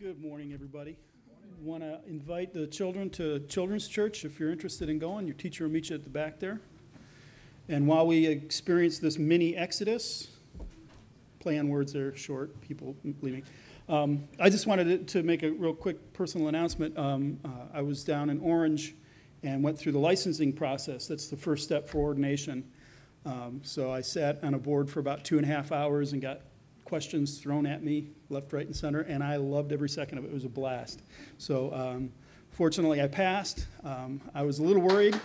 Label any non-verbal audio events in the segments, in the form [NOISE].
Good morning, everybody. Want to invite the children to Children's Church if you're interested in going. Your teacher will meet you at the back there. And while we experience this mini exodus, play on words there, short, people leaving. Um, I just wanted to, make a real quick personal announcement. Um, uh, I was down in Orange and went through the licensing process. That's the first step for ordination. Um, so I sat on a board for about two and a half hours and got questions thrown at me left, right, and center, and I loved every second of it. It was a blast. So um, fortunately, I passed. Um, I was a little worried.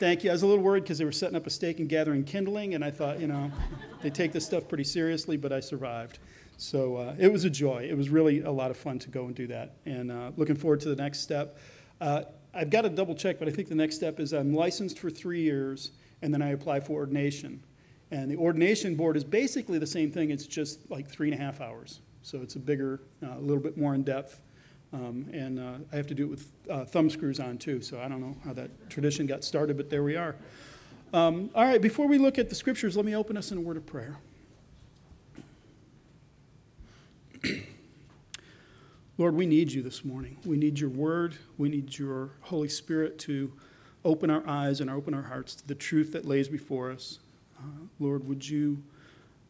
Thank you. I was a little worried because they were setting up a stake and gathering kindling, and I thought, you know, they take this stuff pretty seriously, but I survived. So uh, it was a joy. It was really a lot of fun to go and do that. And uh, looking forward to the next step. Uh, I've got to double check, but I think the next step is I'm licensed for three years, and then I apply for ordination. And the ordination board is basically the same thing, it's just like three and a half hours. So it's a bigger, uh, a little bit more in depth. Um, and uh, I have to do it with uh, thumb screws on too, so I don't know how that tradition got started, but there we are. Um, all right, before we look at the scriptures, let me open us in a word of prayer. [CLEARS THROAT] Lord, we need you this morning. We need your word. We need your Holy Spirit to open our eyes and open our hearts to the truth that lays before us. Uh, Lord, would you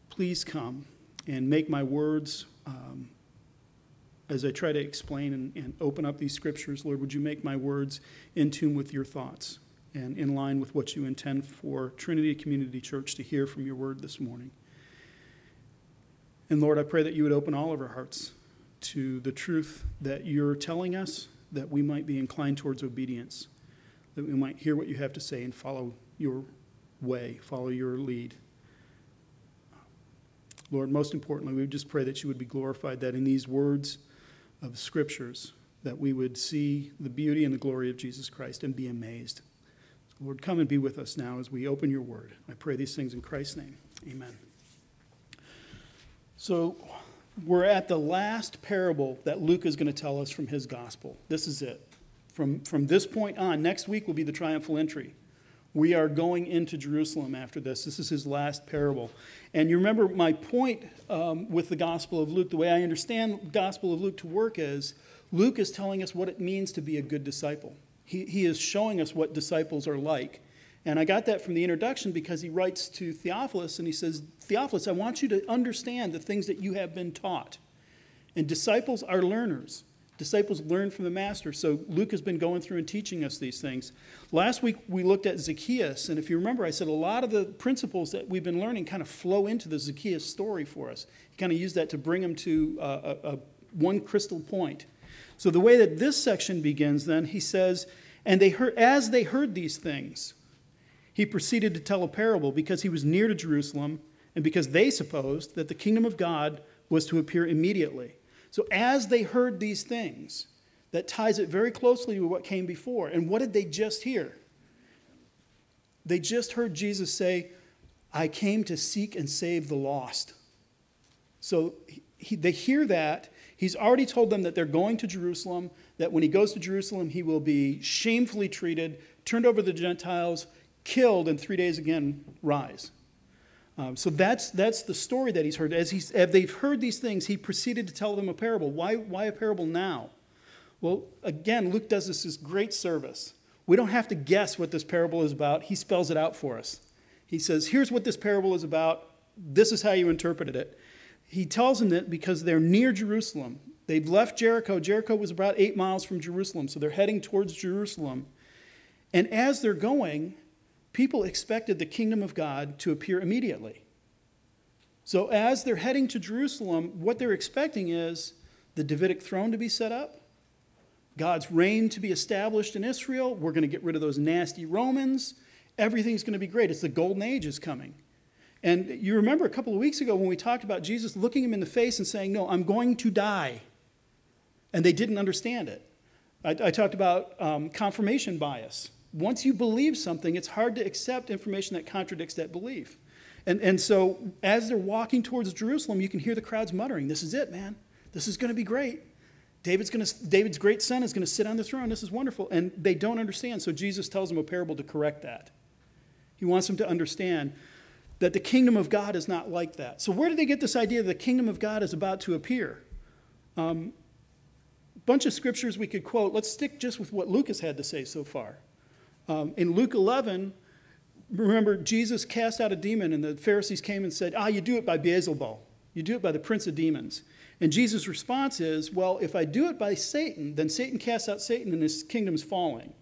please come and make my words um, as I try to explain and, and, open up these scriptures, Lord, would you make my words in tune with your thoughts and in line with what you intend for Trinity Community Church to hear from your word this morning? And Lord, I pray that you would open all of our hearts to the truth that you're telling us, that we might be inclined towards obedience, that we might hear what you have to say and follow your way, follow your lead. Lord, most importantly, we just pray that you would be glorified, that in these words of scriptures, that we would see the beauty and the glory of Jesus Christ and be amazed. Lord, come and be with us now as we open your word. I pray these things in Christ's name. Amen. So, we're at the last parable that Luke is going to tell us from his gospel. This is it. From, from this point on, next week will be the triumphal entry. We are going into Jerusalem after this. This is his last parable. And you remember my point um, with the Gospel of Luke, the way I understand the Gospel of Luke to work is Luke is telling us what it means to be a good disciple. He, he is showing us what disciples are like. And I got that from the introduction because he writes to Theophilus and he says, Theophilus, I want you to understand the things that you have been taught. And disciples are learners. Disciples learn from the master. So Luke has been going through and teaching us these things. Last week we looked at Zacchaeus, and if you remember, I said a lot of the principles that we've been learning kind of flow into the Zacchaeus story for us. He kind of used that to bring him to uh, a, a, one crystal point. So the way that this section begins, then, he says, and they heard, as they heard these things, he proceeded to tell a parable because he was near to Jerusalem and because they supposed that the kingdom of God was to appear immediately. So, as they heard these things, that ties it very closely to what came before. And what did they just hear? They just heard Jesus say, I came to seek and save the lost. So he, they hear that. He's already told them that they're going to Jerusalem, that when he goes to Jerusalem, he will be shamefully treated, turned over to the Gentiles, killed, and three days again rise. Um, so that's, that's the story that he's heard. As, he's, as they've heard these things, he proceeded to tell them a parable. Why, why a parable now? Well, again, Luke does this, this great service. We don't have to guess what this parable is about. He spells it out for us. He says, Here's what this parable is about. This is how you interpreted it. He tells them that because they're near Jerusalem. They've left Jericho. Jericho was about eight miles from Jerusalem, so they're heading towards Jerusalem. And as they're going, people expected the kingdom of God to appear immediately. So, as they're heading to Jerusalem, what they're expecting is the Davidic throne to be set up, God's reign to be established in Israel. We're going to get rid of those nasty Romans. Everything's going to be great. It's the golden age is coming. And you remember a couple of weeks ago when we talked about Jesus looking him in the face and saying, No, I'm going to die. And they didn't understand it. I, I talked about um, confirmation bias once you believe something, it's hard to accept information that contradicts that belief. And, and so, as they're walking towards Jerusalem, you can hear the crowds muttering, This is it, man. This is going to be great. David's, gonna, David's great son is going to sit on the throne. This is wonderful. And they don't understand. So, Jesus tells them a parable to correct that. He wants them to understand that the kingdom of God is not like that. So, where did they get this idea that the kingdom of God is about to appear? Um, bunch of scriptures we could quote. Let's stick just with what Luke's had to say so far. Um, in Luke 11, remember, Jesus cast out a demon, and the Pharisees came and said, Ah, you do it by Beelzebul. You do it by the prince of demons. And Jesus' response is, Well, if I do it by Satan, then Satan casts out Satan and his kingdom is falling.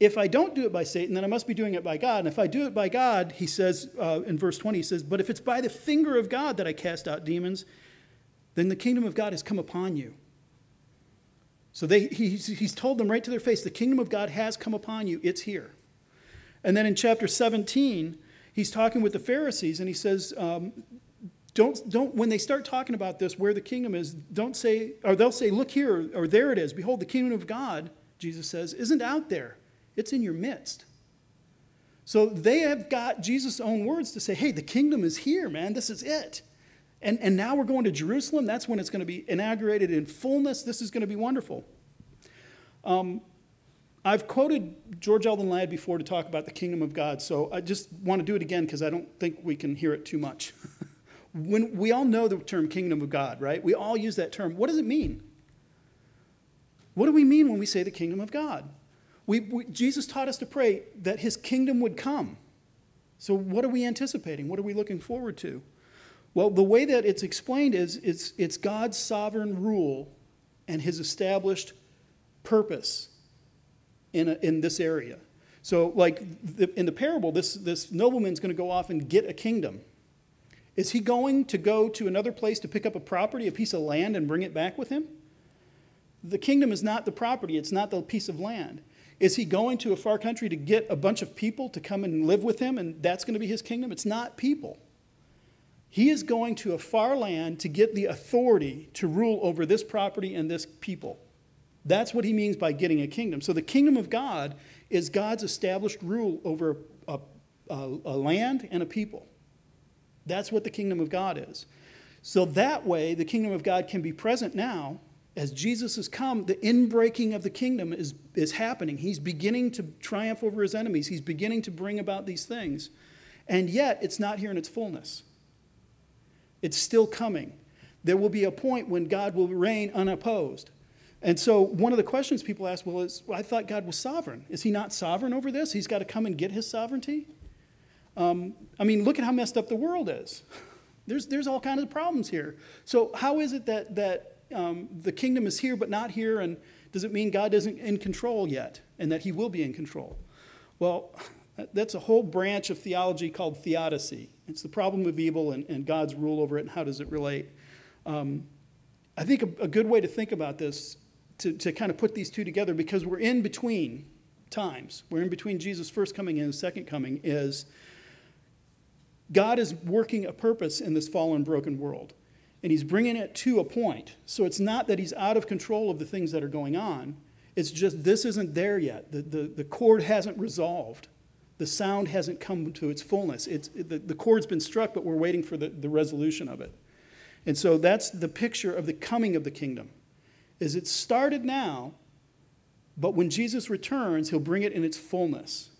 If I don't do it by Satan, then I must be doing it by God. And if I do it by God, he says uh, in verse 20, he says, But if it's by the finger of God that I cast out demons, then the kingdom of God has come upon you. So they, he's, he's told them right to their face, the kingdom of God has come upon you, it's here. And then in chapter 17, he's talking with the Pharisees and he says, um, don't, don't, when they start talking about this, where the kingdom is, don't say, or they'll say, look here, or there it is. Behold, the kingdom of God, Jesus says, isn't out there, it's in your midst. So they have got Jesus' own words to say, hey, the kingdom is here, man, this is it. And, and now we're going to Jerusalem. That's when it's going to be inaugurated in fullness. This is going to be wonderful. Um, I've quoted George Eldon Ladd before to talk about the kingdom of God, so I just want to do it again because I don't think we can hear it too much. [LAUGHS] when we all know the term kingdom of God, right? We all use that term. What does it mean? What do we mean when we say the kingdom of God? We, we, Jesus taught us to pray that his kingdom would come. So, what are we anticipating? What are we looking forward to? Well, the way that it's explained is it's, it's God's sovereign rule and his established purpose in, a, in this area. So, like the, in the parable, this, this nobleman's going to go off and get a kingdom. Is he going to go to another place to pick up a property, a piece of land, and bring it back with him? The kingdom is not the property, it's not the piece of land. Is he going to a far country to get a bunch of people to come and live with him, and that's going to be his kingdom? It's not people. He is going to a far land to get the authority to rule over this property and this people. That's what he means by getting a kingdom. So the kingdom of God is God's established rule over a, a, a land and a people. That's what the kingdom of God is. So that way, the kingdom of God can be present now. As Jesus has come, the inbreaking of the kingdom is, is happening. He's beginning to triumph over his enemies. He's beginning to bring about these things. And yet, it's not here in its fullness. It's still coming. There will be a point when God will reign unopposed. And so, one of the questions people ask, well, is well, I thought God was sovereign. Is he not sovereign over this? He's got to come and get his sovereignty? Um, I mean, look at how messed up the world is. [LAUGHS] There's, there's all kinds of problems here. So, how is it that, that um, the kingdom is here but not here? And does it mean God isn't in control yet and that he will be in control? Well, that's a whole branch of theology called theodicy. It's the problem of evil and, and God's rule over it and how does it relate. Um, I think a, a, good way to think about this, to, to kind of put these two together, because we're in between times, we're in between Jesus' first coming and his second coming, is God is working a purpose in this fallen, broken world. And he's bringing it to a point. So it's not that he's out of control of the things that are going on. It's just this isn't there yet. The, the, the chord hasn't resolved the sound hasn't come to its fullness. It's, the, the chord's been struck, but we're waiting for the, the resolution of it. And so that's the picture of the coming of the kingdom. Is it started now, but when Jesus returns, he'll bring it in its fullness.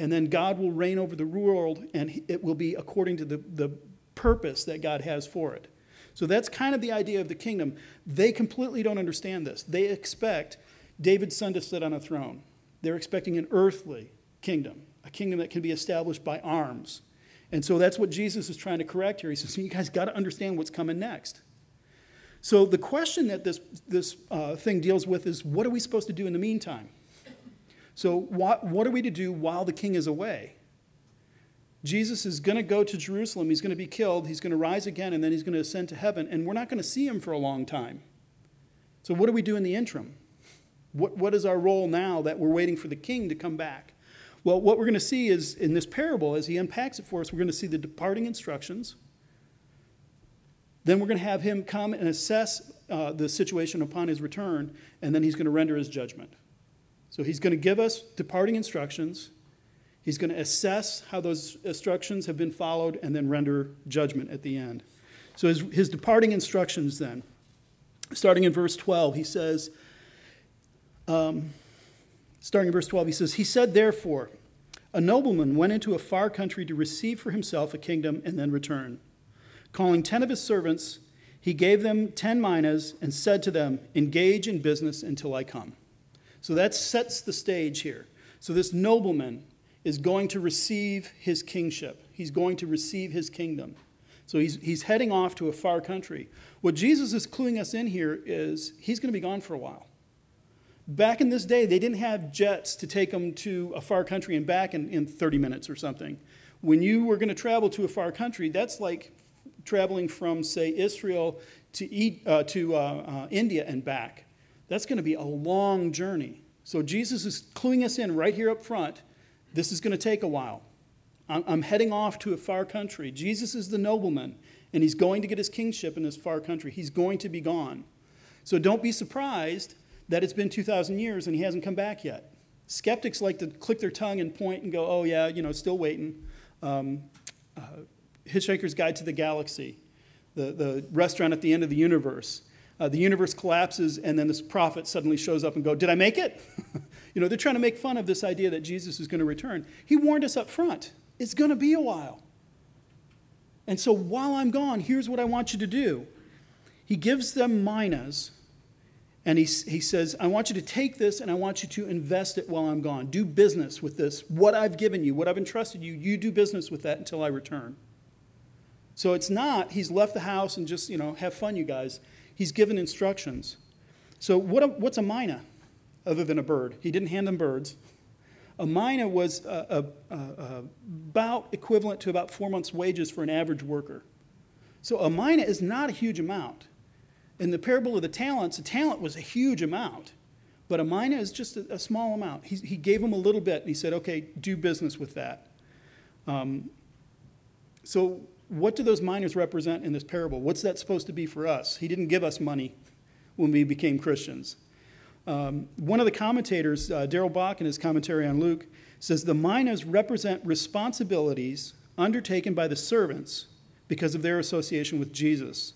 And then God will reign over the world, and it will be according to the, the purpose that God has for it. So that's kind of the idea of the kingdom. They completely don't understand this. They expect David's son to sit on a throne, they're expecting an earthly kingdom a kingdom that can be established by arms. And so that's what Jesus is trying to correct here. He says, You guys got to understand what's coming next. So the question that this, this uh, thing deals with is what are we supposed to do in the meantime? So, what, what are we to do while the king is away? Jesus is going to go to Jerusalem. He's going to be killed. He's going to rise again, and then he's going to ascend to heaven. And we're not going to see him for a long time. So, what do we do in the interim? What, what is our role now that we're waiting for the king to come back? Well, what we're going to see is in this parable, as he unpacks it for us, we're going to see the departing instructions. Then we're going to have him come and assess uh, the situation upon his return, and then he's going to render his judgment. So he's going to give us departing instructions. He's going to assess how those instructions have been followed and then render judgment at the end. So his, his departing instructions, then, starting in verse 12, he says, um, starting in verse 12, he says, He said, Therefore, A nobleman went into a far country to receive for himself a kingdom and then return. Calling ten of his servants, he gave them ten minas and said to them, Engage in business until I come. So that sets the stage here. So this nobleman is going to receive his kingship, he's going to receive his kingdom. So he's, he's heading off to a far country. What Jesus is cluing us in here is he's going to be gone for a while. Back in this day, they didn't have jets to take them to a far country and back in, in 30 minutes or something. When you were going to travel to a far country, that's like traveling from, say, Israel to, uh, to uh, uh, India and back. That's going to be a long journey. So Jesus is cluing us in right here up front. This is going to take a while. I'm, I'm heading off to a far country. Jesus is the nobleman, and he's going to get his kingship in this far country. He's going to be gone. So don't be surprised that it's been 2,000 years and he hasn't come back yet. Skeptics like to click their tongue and point and go, oh, yeah, you know, still waiting. Um, uh, Hitchhiker's Guide to the Galaxy, the, the restaurant at the end of the universe. Uh, the universe collapses, and then this prophet suddenly shows up and go, Did I make it? [LAUGHS] you know, they're trying to make fun of this idea that Jesus is going to return. He warned us up front it's going to be a while. And so while I'm gone, here's what I want you to do. He gives them minas, and he, he says, I want you to take this and I want you to invest it while I'm gone. Do business with this. What I've given you, what I've entrusted you, you do business with that until I return. So it's not, he's left the house and just, you know, have fun, you guys. He's given instructions. So what, what's a mina other than a bird? He didn't hand them birds. A mina was a, a, a, about equivalent to about four months' wages for an average worker. So a mina is not a huge amount. In the parable of the talents, a talent was a huge amount, but a mina is just a, a small amount. He, he, gave him a little bit, and he said, okay, do business with that. Um, so what do those minas represent in this parable? What's that supposed to be for us? He didn't give us money when we became Christians. Um, one of the commentators, uh, Darrell Bock, in his commentary on Luke, says the minas represent responsibilities undertaken by the servants because of their association with Jesus.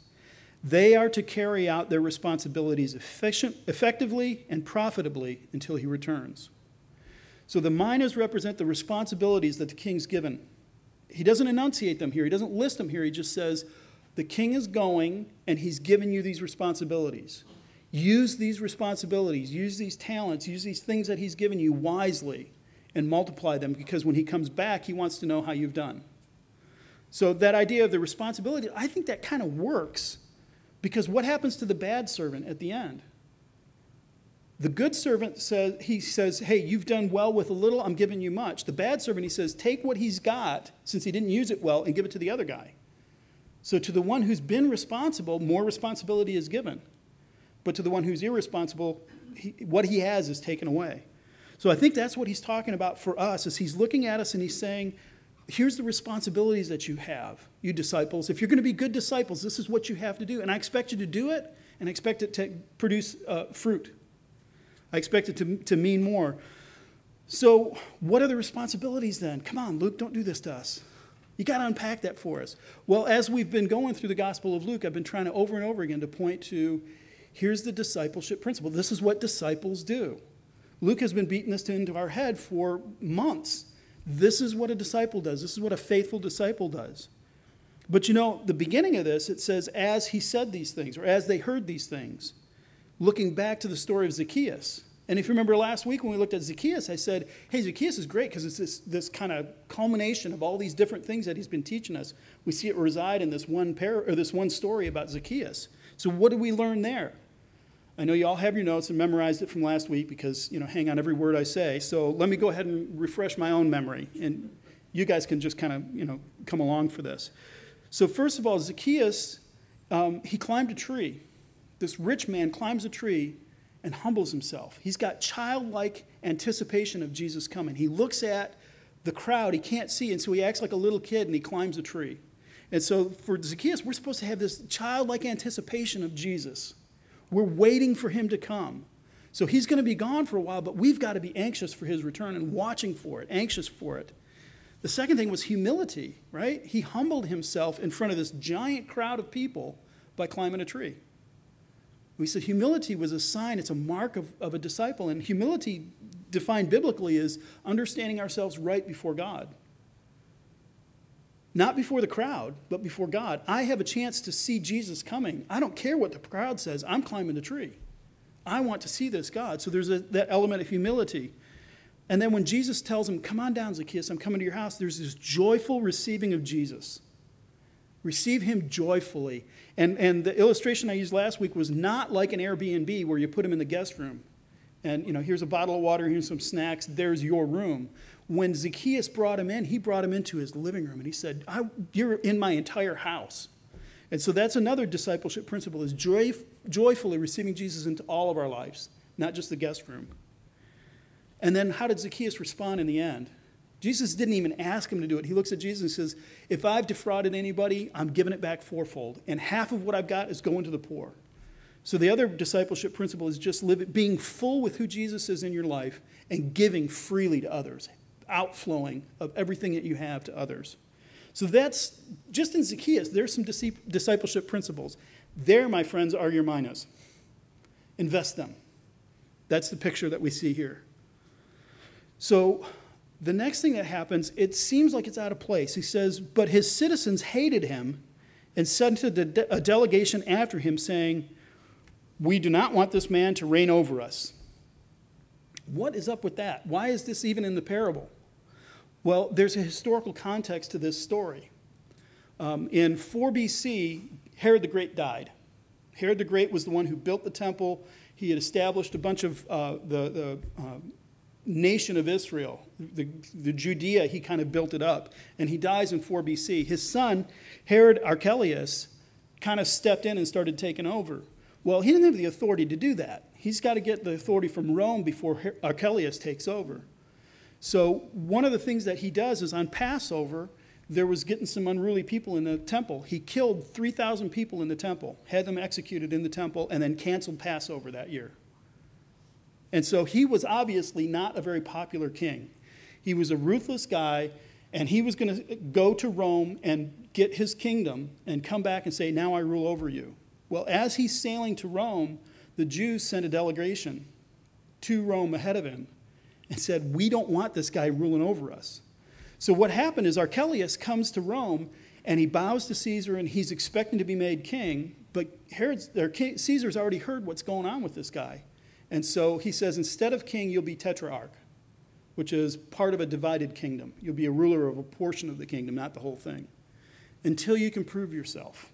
They are to carry out their responsibilities efficient, effectively and profitably until he returns. So the minas represent the responsibilities that the king's given he doesn't enunciate them here, he doesn't list them here. He just says, The king is going and he's given you these responsibilities. Use these responsibilities, use these talents, use these things that he's given you wisely and multiply them because when he comes back, he wants to know how you've done. So, that idea of the responsibility, I think that kind of works because what happens to the bad servant at the end? The good servant says, he says, Hey, you've done well with a little, I'm giving you much. The bad servant, he says, Take what he's got, since he didn't use it well, and give it to the other guy. So to the one who's been responsible, more responsibility is given. But to the one who's irresponsible, he, what he has is taken away. So I think that's what he's talking about for us, is he's looking at us and he's saying, here's the responsibilities that you have, you disciples. If you're going to be good disciples, this is what you have to do. And I expect you to do it, and I expect it to produce uh, fruit. I expect it to, to mean more. So, what are the responsibilities then? Come on, Luke, don't do this to us. You got to unpack that for us. Well, as we've been going through the Gospel of Luke, I've been trying to over and over again to point to here's the discipleship principle. This is what disciples do. Luke has been beating this into our head for months. This is what a disciple does, this is what a faithful disciple does. But you know, the beginning of this, it says, as he said these things, or as they heard these things looking back to the story of Zacchaeus. And if you remember last week when we looked at Zacchaeus, I said, hey, Zacchaeus is great because it's this, this kind of culmination of all these different things that he's been teaching us. We see it reside in this one pair or this one story about Zacchaeus. So what do we learn there? I know you all have your notes and memorized it from last week because, you know, hang on every word I say. So let me go ahead and refresh my own memory. And you guys can just kind of, you know, come along for this. So first of all, Zacchaeus, um, he climbed a tree this rich man climbs a tree and humbles himself. He's got childlike anticipation of Jesus coming. He looks at the crowd, he can't see, and so he acts like a little kid and he climbs a tree. And so for Zacchaeus, we're supposed to have this childlike anticipation of Jesus. We're waiting for him to come. So he's going to be gone for a while, but we've got to be anxious for his return and watching for it, anxious for it. The second thing was humility, right? He humbled himself in front of this giant crowd of people by climbing a tree. We said humility was a sign, it's a mark of, of a disciple. And humility defined biblically is understanding ourselves right before God. Not before the crowd, but before God. I have a chance to see Jesus coming. I don't care what the crowd says, I'm climbing the tree. I want to see this God. So there's a, that element of humility. And then when Jesus tells him, Come on down, Zacchaeus, I'm coming to your house, there's this joyful receiving of Jesus. Receive him joyfully. And, and the illustration I used last week was not like an Airbnb where you put him in the guest room. And, you know, here's a bottle of water, here's some snacks, there's your room. When Zacchaeus brought him in, he brought him into his living room and he said, You're in my entire house. And so that's another discipleship principle is joy, joyfully receiving Jesus into all of our lives, not just the guest room. And then how did Zacchaeus respond in the end? Jesus didn't even ask him to do it. He looks at Jesus and says, If I've defrauded anybody, I'm giving it back fourfold. And half of what I've got is going to the poor. So the other discipleship principle is just live, being full with who Jesus is in your life and giving freely to others, outflowing of everything that you have to others. So that's just in Zacchaeus, there's some discipleship principles. There, my friends, are your minas. Invest them. That's the picture that we see here. So the next thing that happens, it seems like it's out of place. He says, But his citizens hated him and sent a delegation after him, saying, We do not want this man to reign over us. What is up with that? Why is this even in the parable? Well, there's a historical context to this story. Um, in 4 BC, Herod the Great died. Herod the Great was the one who built the temple. He had established a bunch of uh, the, the uh, nation of Israel, the, the Judea, he kind of built it up. And he dies in 4 BC. His son, Herod Archelaus, kind of stepped in and started taking over. Well, he didn't have the authority to do that. He's got to get the authority from Rome before Archelaus takes over. So, one of the things that he does is on Passover, there was getting some unruly people in the temple. He killed 3,000 people in the temple, had them executed in the temple, and then canceled Passover that year. And so he was obviously not a very popular king. He was a ruthless guy, and he was going to go to Rome and get his kingdom and come back and say, Now I rule over you. Well, as he's sailing to Rome, the Jews sent a delegation to Rome ahead of him and said, We don't want this guy ruling over us. So what happened is Archelaus comes to Rome and he bows to Caesar and he's expecting to be made king, but Herod's, Caesar's already heard what's going on with this guy. And so he says, instead of king, you'll be tetrarch, which is part of a divided kingdom. You'll be a ruler of a portion of the kingdom, not the whole thing, until you can prove yourself.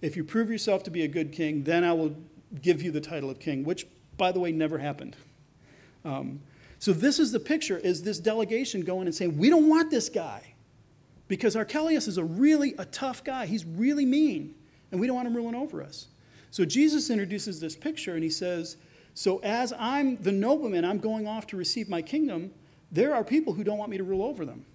If you prove yourself to be a good king, then I will give you the title of king, which, by the way, never happened. Um, so this is the picture: is this delegation going and saying, "We don't want this guy," because Archelaus is a really a tough guy. He's really mean, and we don't want him ruling over us. So Jesus introduces this picture, and he says, so as I'm the nobleman, I'm going off to receive my kingdom, there are people who don't want me to rule over them.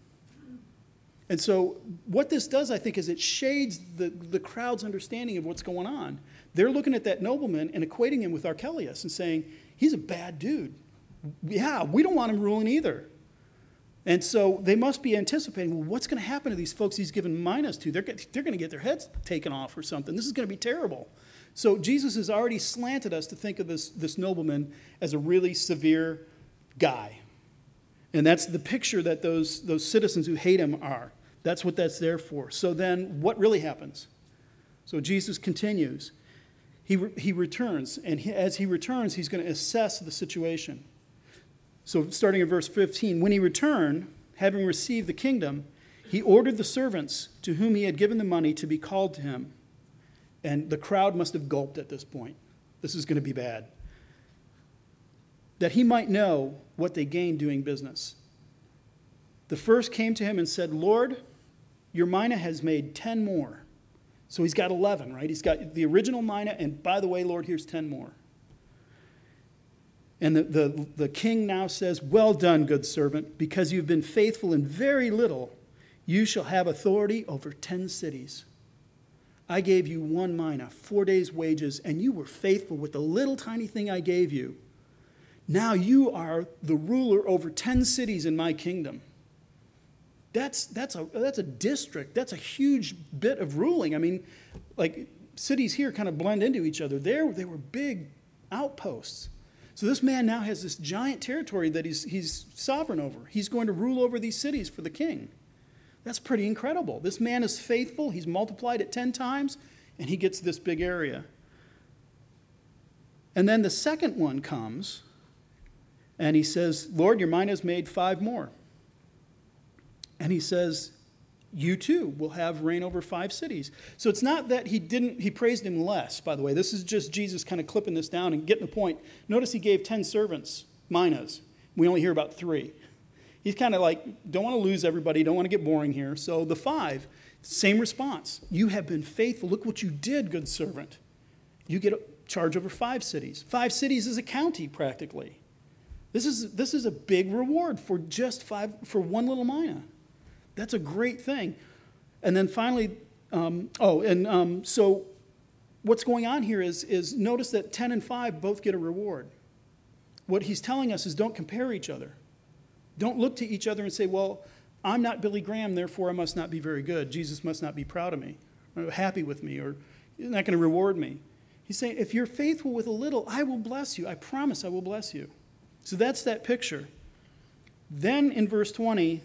And so, what this does, I think, is it shades the, the crowd's understanding of what's going on. They're looking at that nobleman and equating him with Archelaus and saying, he's a bad dude. Yeah, we don't want him ruling either. And so they must be anticipating, well, what's going to happen to these folks he's given minas to? They're, they're going to get their heads taken off or something. This is going to be terrible. So Jesus has already slanted us to think of this, this nobleman as a really severe guy. And that's the picture that those, those citizens who hate him are. That's what that's there for. So then, what really happens? So Jesus continues. He, re- he returns, and he, as he returns, he's going to assess the situation. So, starting in verse 15, when he returned, having received the kingdom, he ordered the servants to whom he had given the money to be called to him. And the crowd must have gulped at this point. This is going to be bad. That he might know what they gained doing business. The first came to him and said, Lord, your mina has made 10 more. So he's got 11, right? He's got the original mina, and by the way, Lord, here's 10 more. And the, the, the king now says, Well done, good servant, because you've been faithful in very little, you shall have authority over 10 cities. I gave you one mina, four days' wages, and you were faithful with the little tiny thing I gave you. Now you are the ruler over 10 cities in my kingdom. That's, that's, a, that's a district. That's a huge bit of ruling. I mean, like cities here kind of blend into each other. There, they were big outposts. So this man now has this giant territory that he's, he's sovereign over. He's going to rule over these cities for the king. That's pretty incredible. This man is faithful. He's multiplied it 10 times, and he gets this big area. And then the second one comes, and he says, Lord, your mina has made five more. And he says, you too will have reign over five cities. So it's not that he didn't, he praised him less, by the way. This is just Jesus kind of clipping this down and getting the point. Notice he gave 10 servants, minas. We only hear about three. He's kind of like, don't want to lose everybody, don't want to get boring here. So the five, same response. You have been faithful. Look what you did, good servant. You get charge over five cities. Five cities is a county, practically. This is, this is a big reward for just five, for one little mina. That's a great thing. And then finally, um, oh, and um, so what's going on here is, is notice that 10 and 5 both get a reward. What he's telling us is don't compare each other. Don't look to each other and say, well, I'm not Billy Graham, therefore I must not be very good. Jesus must not be proud of me, or happy with me, or he's not going to reward me. He's saying, if you're faithful with a little, I will bless you. I promise I will bless you. So that's that picture. Then in verse 20,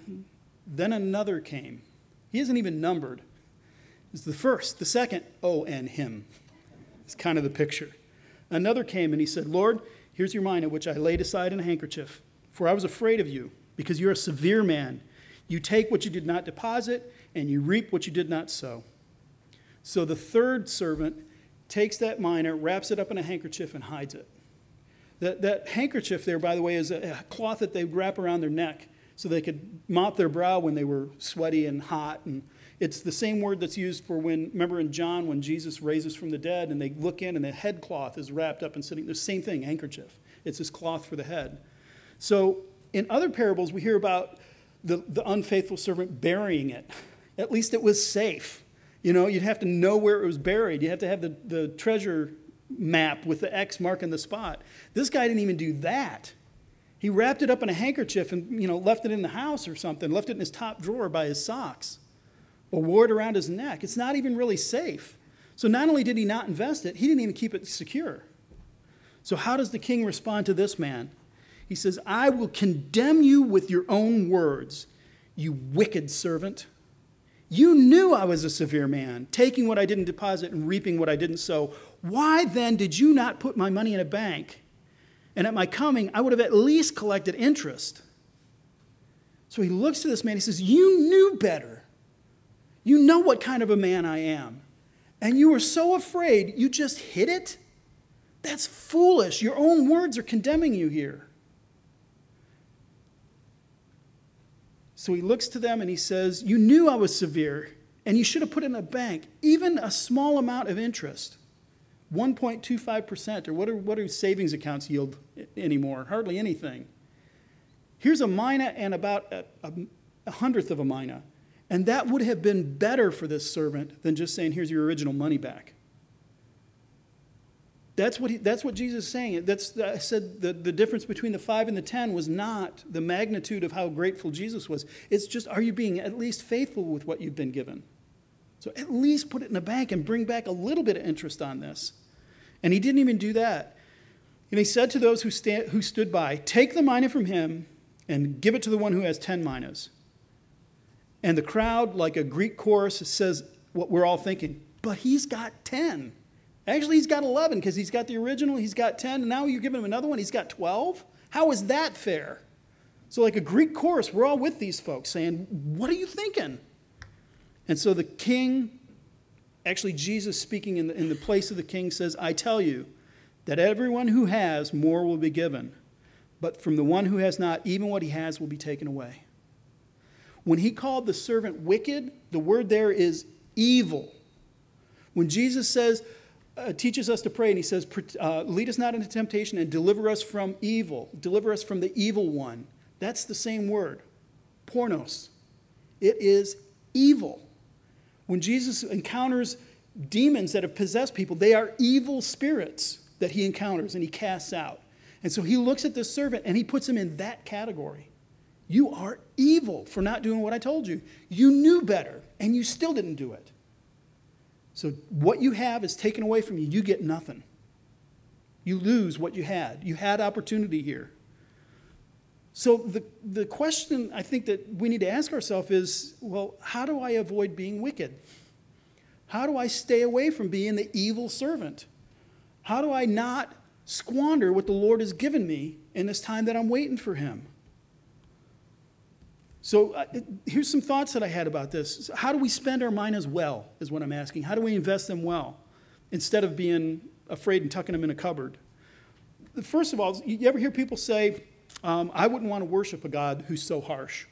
then another came. He isn't even numbered. It's the first, the second, oh, and him. It's kind of the picture. Another came and he said, Lord, here's your mina, which I laid aside in a handkerchief, for I was afraid of you, because you're a severe man. You take what you did not deposit, and you reap what you did not sow. So the third servant takes that mina, wraps it up in a handkerchief, and hides it. That, that handkerchief there, by the way, is a cloth that they wrap around their neck so they could mop their brow when they were sweaty and hot. And it's the same word that's used for when, remember in John, when Jesus raises from the dead and they look in and the head cloth is wrapped up and sitting, the same thing, handkerchief. It's this cloth for the head. So in other parables, we hear about the, the unfaithful servant burying it. At least it was safe. You know, you'd have to know where it was buried. You have to have the, the treasure map with the X marking the spot. This guy didn't even do that. He wrapped it up in a handkerchief and you know, left it in the house or something, left it in his top drawer by his socks, or wore it around his neck. It's not even really safe. So not only did he not invest it, he didn't even keep it secure. So, how does the king respond to this man? He says, I will condemn you with your own words, you wicked servant. You knew I was a severe man, taking what I didn't deposit and reaping what I didn't sow. Why then did you not put my money in a bank? And at my coming, I would have at least collected interest. So he looks to this man. He says, You knew better. You know what kind of a man I am. And you were so afraid you just hid it? That's foolish. Your own words are condemning you here. So he looks to them and he says, You knew I was severe, and you should have put in a bank, even a small amount of interest. 1.25%, or what, are, what do savings accounts yield anymore? Hardly anything. Here's a mina and about a, a, hundredth of a mina. And that would have been better for this servant than just saying, here's your original money back. That's what, he, that's what Jesus is saying. That's, I said the, the difference between the five and the ten was not the magnitude of how grateful Jesus was. It's just, are you being at least faithful with what you've been given? So at least put it in a bank and bring back a little bit of interest on this. And he didn't even do that. And he said to those who, sta- who stood by, Take the mina from him and give it to the one who has 10 minas. And the crowd, like a Greek chorus, says what we're all thinking, but he's got 10. Actually, he's got 11 because he's got the original, he's got 10, and now you're giving him another one, he's got 12? How is that fair? So, like a Greek chorus, we're all with these folks saying, What are you thinking? And so the king Actually, Jesus speaking in the, in the place of the king says, I tell you that everyone who has, more will be given. But from the one who has not, even what he has will be taken away. When he called the servant wicked, the word there is evil. When Jesus says, uh, teaches us to pray, and he says, uh, Lead us not into temptation and deliver us from evil, deliver us from the evil one. That's the same word, poneros. It is evil. When Jesus encounters demons that have possessed people, they are evil spirits that he encounters and he casts out. And so he looks at this servant and he puts him in that category. You are evil for not doing what I told you. You knew better and you still didn't do it. So what you have is taken away from you. You get nothing. You lose what you had. You had opportunity here. So the, the question I think that we need to ask ourselves is well, how do I avoid being wicked? How do I stay away from being the evil servant? How do I not squander what the Lord has given me in this time that I'm waiting for Him? So uh, here's some thoughts that I had about this. How do we spend our as well, is what I'm asking. How do we invest them well instead of being afraid and tucking them in a cupboard? First of all, you ever hear people say, um, I wouldn't want to worship a God who's so harsh.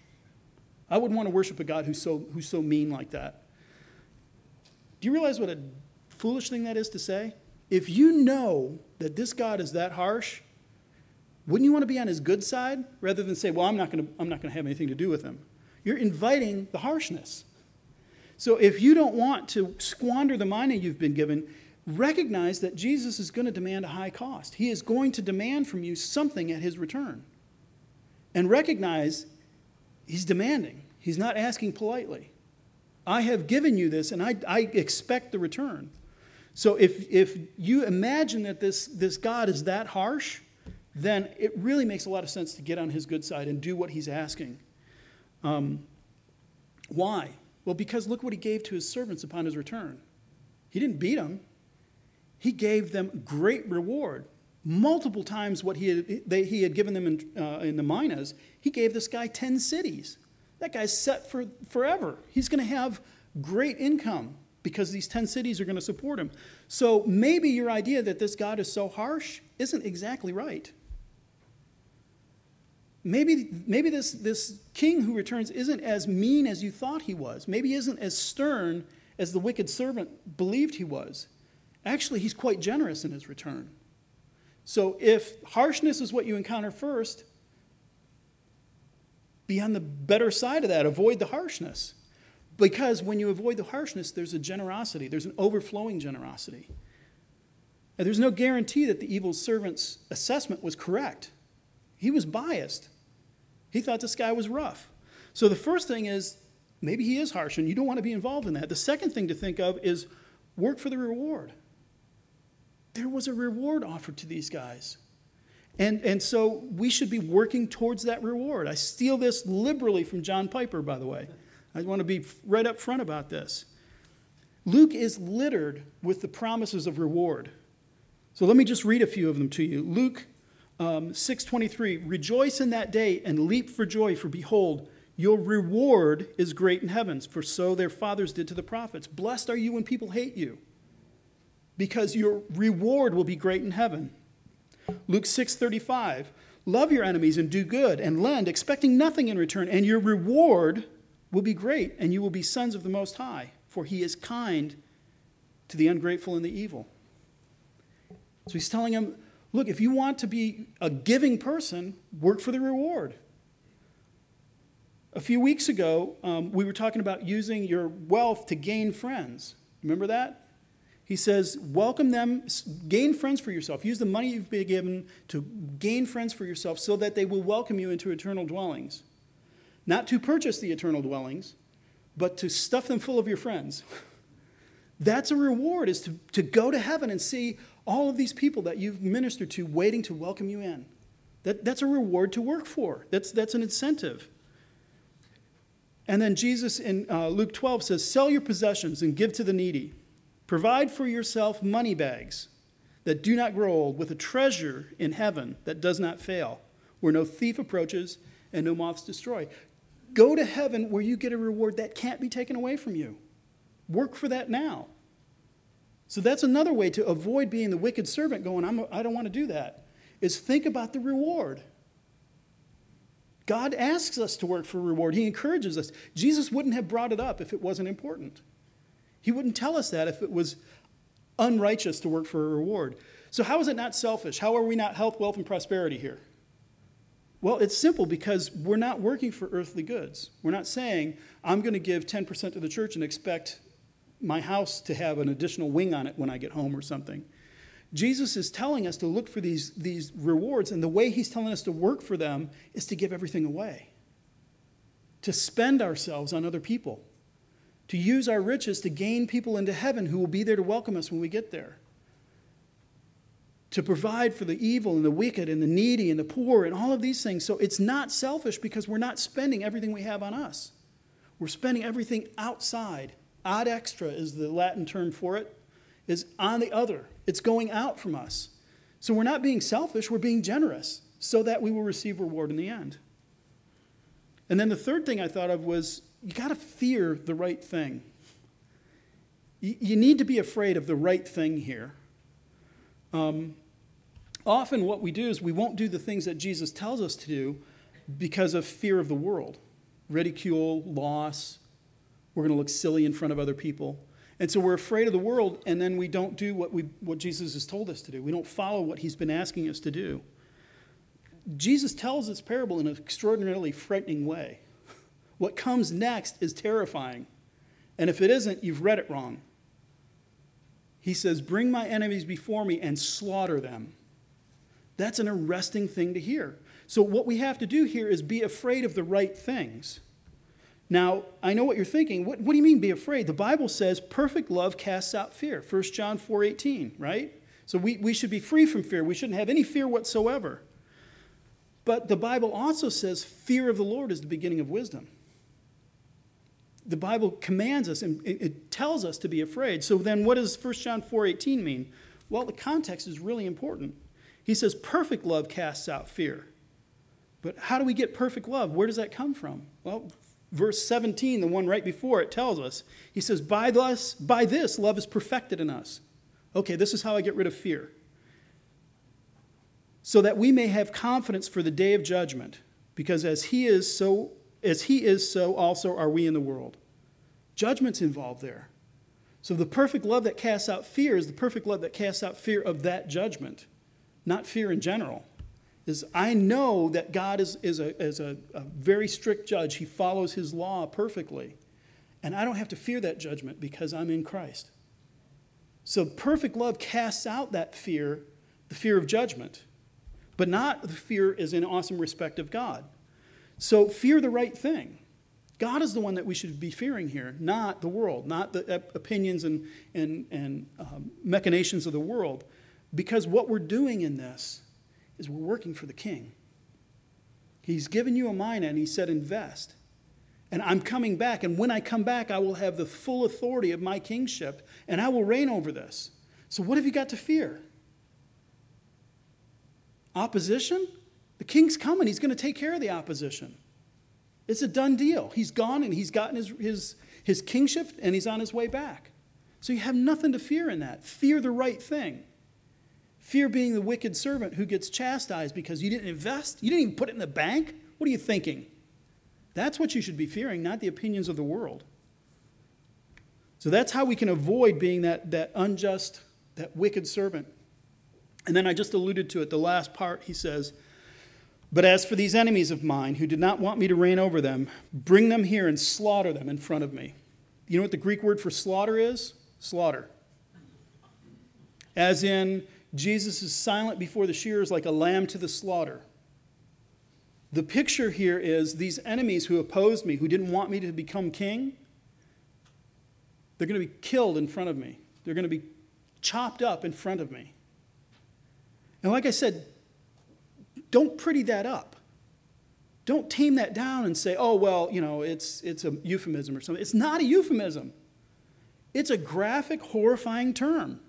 I wouldn't want to worship a God who's so, who's so mean like that. Do you realize what a foolish thing that is to say? If you know that this God is that harsh, wouldn't you want to be on his good side rather than say, well, I'm not going to, I'm not going to have anything to do with him? You're inviting the harshness. So if you don't want to squander the money you've been given, recognize that Jesus is going to demand a high cost. He is going to demand from you something at his return. And recognize he's demanding, he's not asking politely. I have given you this and I, I expect the return. So if, if you imagine that this, this God is that harsh, then it really makes a lot of sense to get on his good side and do what he's asking. Um, why? Well, because look what he gave to his servants upon his return. He didn't beat them, he gave them great reward. Multiple times what he had, they, he had given them in, uh, in the minas, he gave this guy 10 cities. That guy's set for forever. He's going to have great income because these 10 cities are going to support him. So maybe your idea that this God is so harsh isn't exactly right. Maybe, maybe this, this king who returns isn't as mean as you thought he was. Maybe isn't as stern as the wicked servant believed he was. Actually, he's quite generous in his return. So if harshness is what you encounter first, be on the better side of that. Avoid the harshness. Because when you avoid the harshness, there's a generosity, there's an overflowing generosity. And there's no guarantee that the evil servant's assessment was correct. He was biased. He thought this guy was rough. So the first thing is maybe he is harsh and you don't want to be involved in that. The second thing to think of is work for the reward. There was a reward offered to these guys. And, and so we should be working towards that reward. I steal this liberally from John Piper, by the way. I want to be right up front about this. Luke is littered with the promises of reward. So let me just read a few of them to you. Luke um, 6.23, Rejoice in that day and leap for joy, for behold, your reward is great in heavens, for so their fathers did to the prophets. Blessed are you when people hate you, because your reward will be great in heaven. Luke 6:35 Love your enemies and do good and lend expecting nothing in return and your reward will be great and you will be sons of the most high for he is kind to the ungrateful and the evil. So he's telling them look if you want to be a giving person work for the reward. A few weeks ago, um, we were talking about using your wealth to gain friends. Remember that? He says, welcome them, gain friends for yourself. Use the money you've been given to gain friends for yourself so that they will welcome you into eternal dwellings. Not to purchase the eternal dwellings, but to stuff them full of your friends. [LAUGHS] That's a reward, is to, to go to heaven and see all of these people that you've ministered to waiting to welcome you in. That, that's a reward to work for, that's, that's an incentive. And then Jesus in uh, Luke 12 says, Sell your possessions and give to the needy. Provide for yourself money bags that do not grow old, with a treasure in heaven that does not fail, where no thief approaches and no moths destroy. Go to heaven where you get a reward that can't be taken away from you. Work for that now. So that's another way to avoid being the wicked servant going, I'm, I don't want to do that, is think about the reward. God asks us to work for reward. He encourages us. Jesus wouldn't have brought it up if it wasn't important. He wouldn't tell us that if it was unrighteous to work for a reward. So, how is it not selfish? How are we not health, wealth, and prosperity here? Well, it's simple because we're not working for earthly goods. We're not saying, I'm going to give 10% to the church and expect my house to have an additional wing on it when I get home or something. Jesus is telling us to look for these, these rewards, and the way he's telling us to work for them is to give everything away, to spend ourselves on other people to use our riches to gain people into heaven who will be there to welcome us when we get there. to provide for the evil and the wicked and the needy and the poor and all of these things. So it's not selfish because we're not spending everything we have on us. We're spending everything outside. Ad extra is the Latin term for it, is on the other. It's going out from us. So we're not being selfish, we're being generous so that we will receive reward in the end. And then the third thing I thought of was you got to fear the right thing. You need to be afraid of the right thing here. Um, often, what we do is we won't do the things that Jesus tells us to do because of fear of the world ridicule, loss. We're going to look silly in front of other people. And so we're afraid of the world, and then we don't do what, we, what Jesus has told us to do. We don't follow what he's been asking us to do. Jesus tells this parable in an extraordinarily frightening way. What comes next is terrifying. And if it isn't, you've read it wrong. He says, Bring my enemies before me and slaughter them. That's an arresting thing to hear. So, what we have to do here is be afraid of the right things. Now, I know what you're thinking. What, what do you mean be afraid? The Bible says perfect love casts out fear. 1 John 4 18, right? So, we, we should be free from fear. We shouldn't have any fear whatsoever. But the Bible also says fear of the Lord is the beginning of wisdom. The Bible commands us and it tells us to be afraid. So then what does 1 John 4:18 mean? Well, the context is really important. He says perfect love casts out fear. But how do we get perfect love? Where does that come from? Well, verse 17, the one right before it tells us. He says, "By this, by this love is perfected in us." Okay, this is how I get rid of fear so that we may have confidence for the day of judgment, because as he is so as he is so also are we in the world. Judgment's involved there. So the perfect love that casts out fear is the perfect love that casts out fear of that judgment, not fear in general. Is I know that God is, is, a, is a, a very strict judge. He follows his law perfectly. And I don't have to fear that judgment because I'm in Christ. So perfect love casts out that fear, the fear of judgment but not the fear is in awesome respect of God. So fear the right thing. God is the one that we should be fearing here, not the world, not the opinions and, and, and um, machinations of the world. Because what we're doing in this is we're working for the king. He's given you a mina and he said, invest. And I'm coming back, and when I come back, I will have the full authority of my kingship, and I will reign over this. So, what have you got to fear? Opposition? The king's coming. He's going to take care of the opposition. It's a done deal. He's gone and he's gotten his, his, his kingship and he's on his way back. So you have nothing to fear in that. Fear the right thing. Fear being the wicked servant who gets chastised because you didn't invest, you didn't even put it in the bank. What are you thinking? That's what you should be fearing, not the opinions of the world. So that's how we can avoid being that, that unjust, that wicked servant and then I just alluded to it, the last part, he says, But as for these enemies of mine who did not want me to reign over them, bring them here and slaughter them in front of me. You know what the Greek word for slaughter is? Slaughter. As in, Jesus is silent before the shearers like a lamb to the slaughter. The picture here is these enemies who opposed me, who didn't want me to become king, they're going to be killed in front of me. They're going to be chopped up in front of me. And like I said, don't pretty that up. Don't tame that down and say, oh, well, you know, it's, it's a euphemism or something. It's not a euphemism, it's a graphic, horrifying term.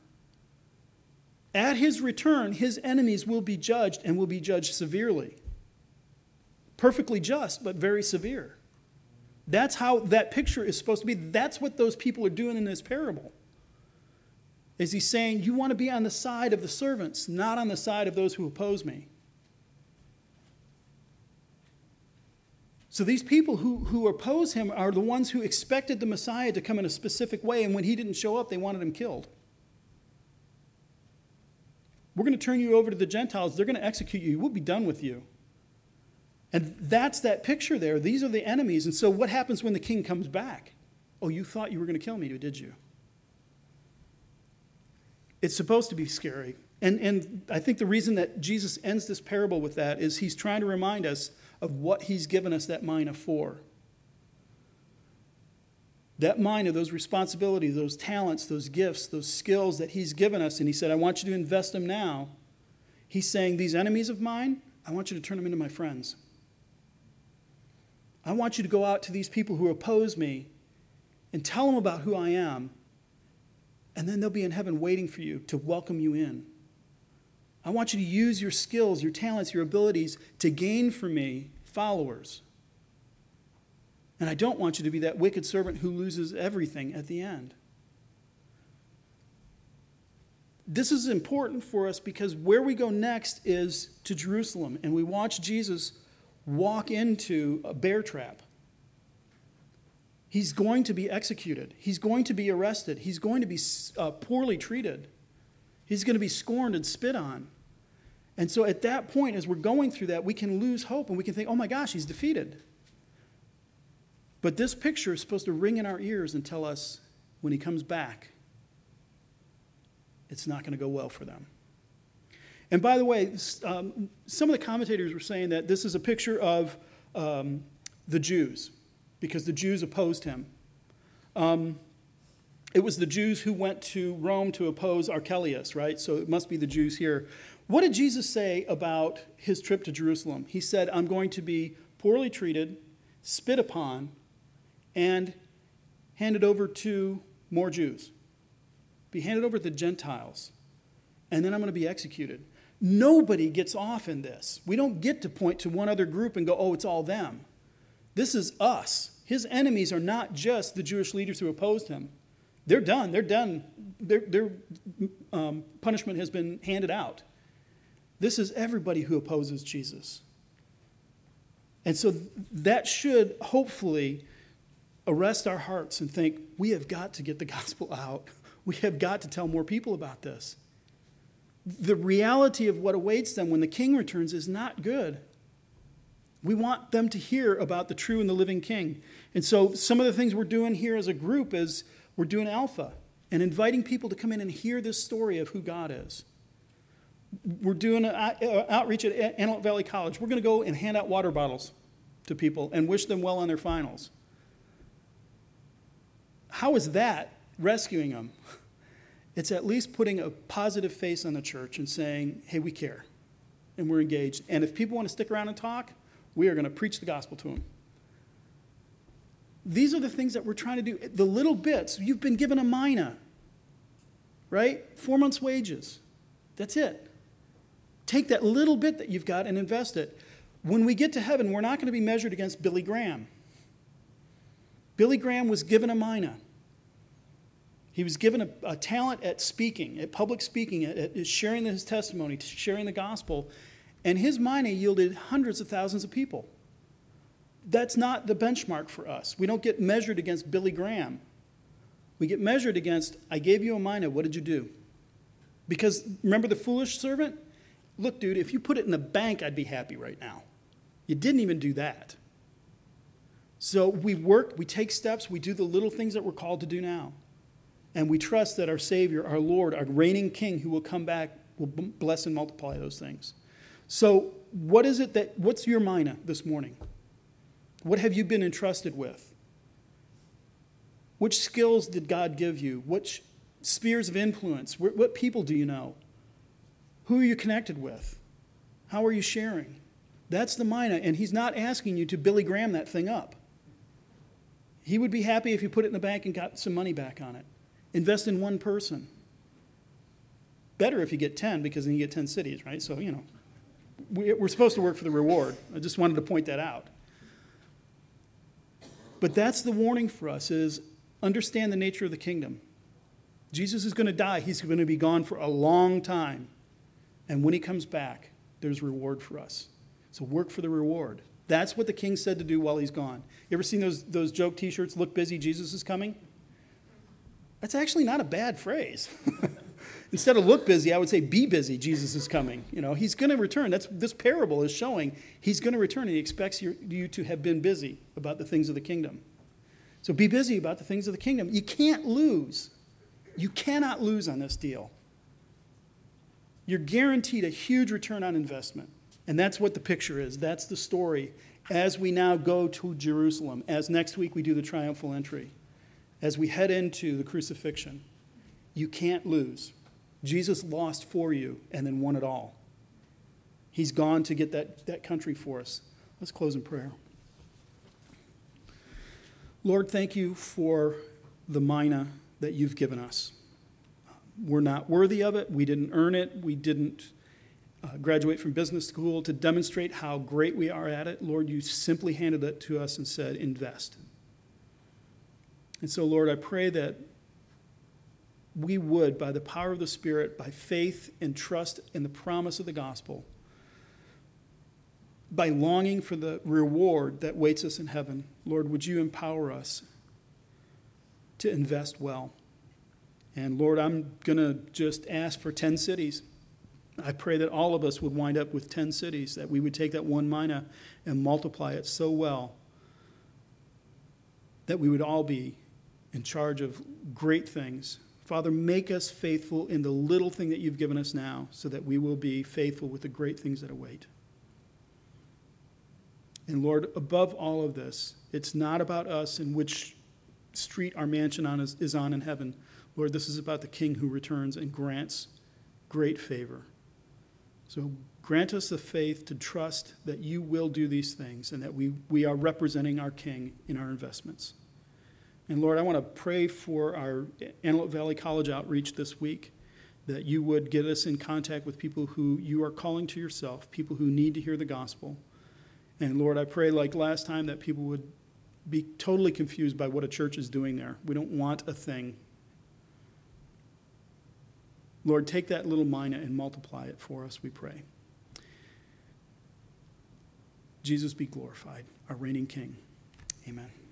At his return, his enemies will be judged and will be judged severely. Perfectly just, but very severe. That's how that picture is supposed to be. That's what those people are doing in this parable. Is he saying, You want to be on the side of the servants, not on the side of those who oppose me? So these people who, who oppose him are the ones who expected the Messiah to come in a specific way, and when he didn't show up, they wanted him killed. We're going to turn you over to the Gentiles. They're going to execute you. We'll be done with you. And that's that picture there. These are the enemies. And so, what happens when the king comes back? Oh, you thought you were going to kill me, did you? It's supposed to be scary. And, and I think the reason that Jesus ends this parable with that is he's trying to remind us of what he's given us that mina for. That mina, those responsibilities, those talents, those gifts, those skills that he's given us, and he said, I want you to invest them now He's saying, These enemies of mine, I want you to turn them into my friends. I want you to go out to these people who oppose me and tell them about who I am, and then they'll be in heaven waiting for you to welcome you in. I want you to use your skills, your talents, your abilities to gain for me followers. And I don't want you to be that wicked servant who loses everything at the end. This is important for us because where we go next is to Jerusalem, and we watch Jesus walk into a bear trap. He's going to be executed. He's going to be arrested. He's going to be uh, poorly treated. He's going to be scorned and spit on. And so at that point, as we're going through that, we can lose hope and we can think, oh my gosh, he's defeated. But this picture is supposed to ring in our ears and tell us when he comes back, it's not going to go well for them. And by the way, um, some of the commentators were saying that this is a picture of um, the Jews, because the Jews opposed him. Um, it was the Jews who went to Rome to oppose Archelaus, right? So it must be the Jews here. What did Jesus say about his trip to Jerusalem? He said, I'm going to be poorly treated, spit upon, and handed over to more Jews. Be handed over to the Gentiles. And then I'm going to be executed. Nobody gets off in this. We don't get to point to one other group and go, oh, it's all them. This is us. His enemies are not just the Jewish leaders who opposed him. They're done. They're done. Their, their um, punishment has been handed out. This is everybody who opposes Jesus. And so that should hopefully arrest our hearts and think we have got to get the [LAUGHS] gospel out. We have got to tell more people about this. The reality of what awaits them when the king returns is not good. We want them to hear about the true and the living king. And so some of the things we're doing here as a group is we're doing alpha and inviting people to come in and hear this story of who God is. We're doing an outreach at Antelope Valley College. We're going to go and hand out water bottles to people and wish them well on their finals. How is that rescuing them? [LAUGHS] It's at least putting a positive face on the church and saying, hey, we care and we're engaged. And if people want to stick around and talk, we are going to preach the gospel to them. These are the things that we're trying to do. The little bits, you've been given a mina, right? Four months' wages. That's it. Take that little bit that you've got and invest it. When we get to heaven, we're not going to be measured against Billy Graham. Billy Graham was given a mina. He was given a, a talent at speaking, at public speaking, at, at sharing his testimony, sharing the gospel, and his mina yielded hundreds of thousands of people. That's not the benchmark for us. We don't get measured against Billy Graham. We get measured against, I gave you a mina, what did you do? Because remember the foolish servant? Look, dude, if you put it in the bank, I'd be happy right now. You didn't even do that. So we work, we take steps, we do the little things that we're called to do now. And we trust that our Savior, our Lord, our reigning King who will come back will bless and multiply those things. So, what is it that, what's your mina this morning? What have you been entrusted with? Which skills did God give you? Which spheres of influence? What people do you know? Who are you connected with? How are you sharing? That's the mina. And He's not asking you to Billy Graham that thing up. He would be happy if you put it in the bank and got some money back on it. Invest in one person. Better if you get 10 because then you get 10 cities, right? So, you know, we're supposed to work for the reward. I just wanted to point that out. But that's the warning for us is understand the nature of the kingdom. Jesus is going to die. He's going to be gone for a long time. And when he comes back, there's reward for us. So work for the reward. That's what the king said to do while he's gone. You ever seen those, those joke t shirts, look busy, Jesus is coming? That's actually not a bad phrase. [LAUGHS] Instead of look busy, I would say be busy, Jesus is coming. You know, he's going to return. That's, this parable is showing he's going to return and he expects you, you to have been busy about the things of the kingdom. So be busy about the things of the kingdom. You can't lose. You cannot lose on this deal. You're guaranteed a huge return on investment. And that's what the picture is. That's the story as we now go to Jerusalem, as next week we do the triumphal entry, as we head into the crucifixion. You can't lose. Jesus lost for you and then won it all. He's gone to get that, that country for us. Let's close in prayer. Lord, thank you for the mina that you've given us. We're not worthy of it. We didn't earn it. We didn't uh, graduate from business school to demonstrate how great we are at it. Lord, you simply handed it to us and said, invest. And so, Lord, I pray that we would, by the power of the Spirit, by faith and trust in the promise of the gospel, by longing for the reward that waits us in heaven, Lord, would you empower us to invest well? And Lord, I'm going to just ask for 10 cities. I pray that all of us would wind up with 10 cities, that we would take that one mina and multiply it so well that we would all be in charge of great things. Father, make us faithful in the little thing that you've given us now so that we will be faithful with the great things that await. And Lord, above all of this, it's not about us and which street our mansion on is, is on in heaven. Lord, this is about the King who returns and grants great favor. So grant us the faith to trust that you will do these things and that we, we are representing our King in our investments. And Lord, I want to pray for our Antelope Valley College outreach this week that you would get us in contact with people who you are calling to yourself, people who need to hear the gospel. And Lord, I pray, like last time, that people would be totally confused by what a church is doing there. We don't want a thing. Lord, take that little mina and multiply it for us, we pray. Jesus be glorified, our reigning King. Amen.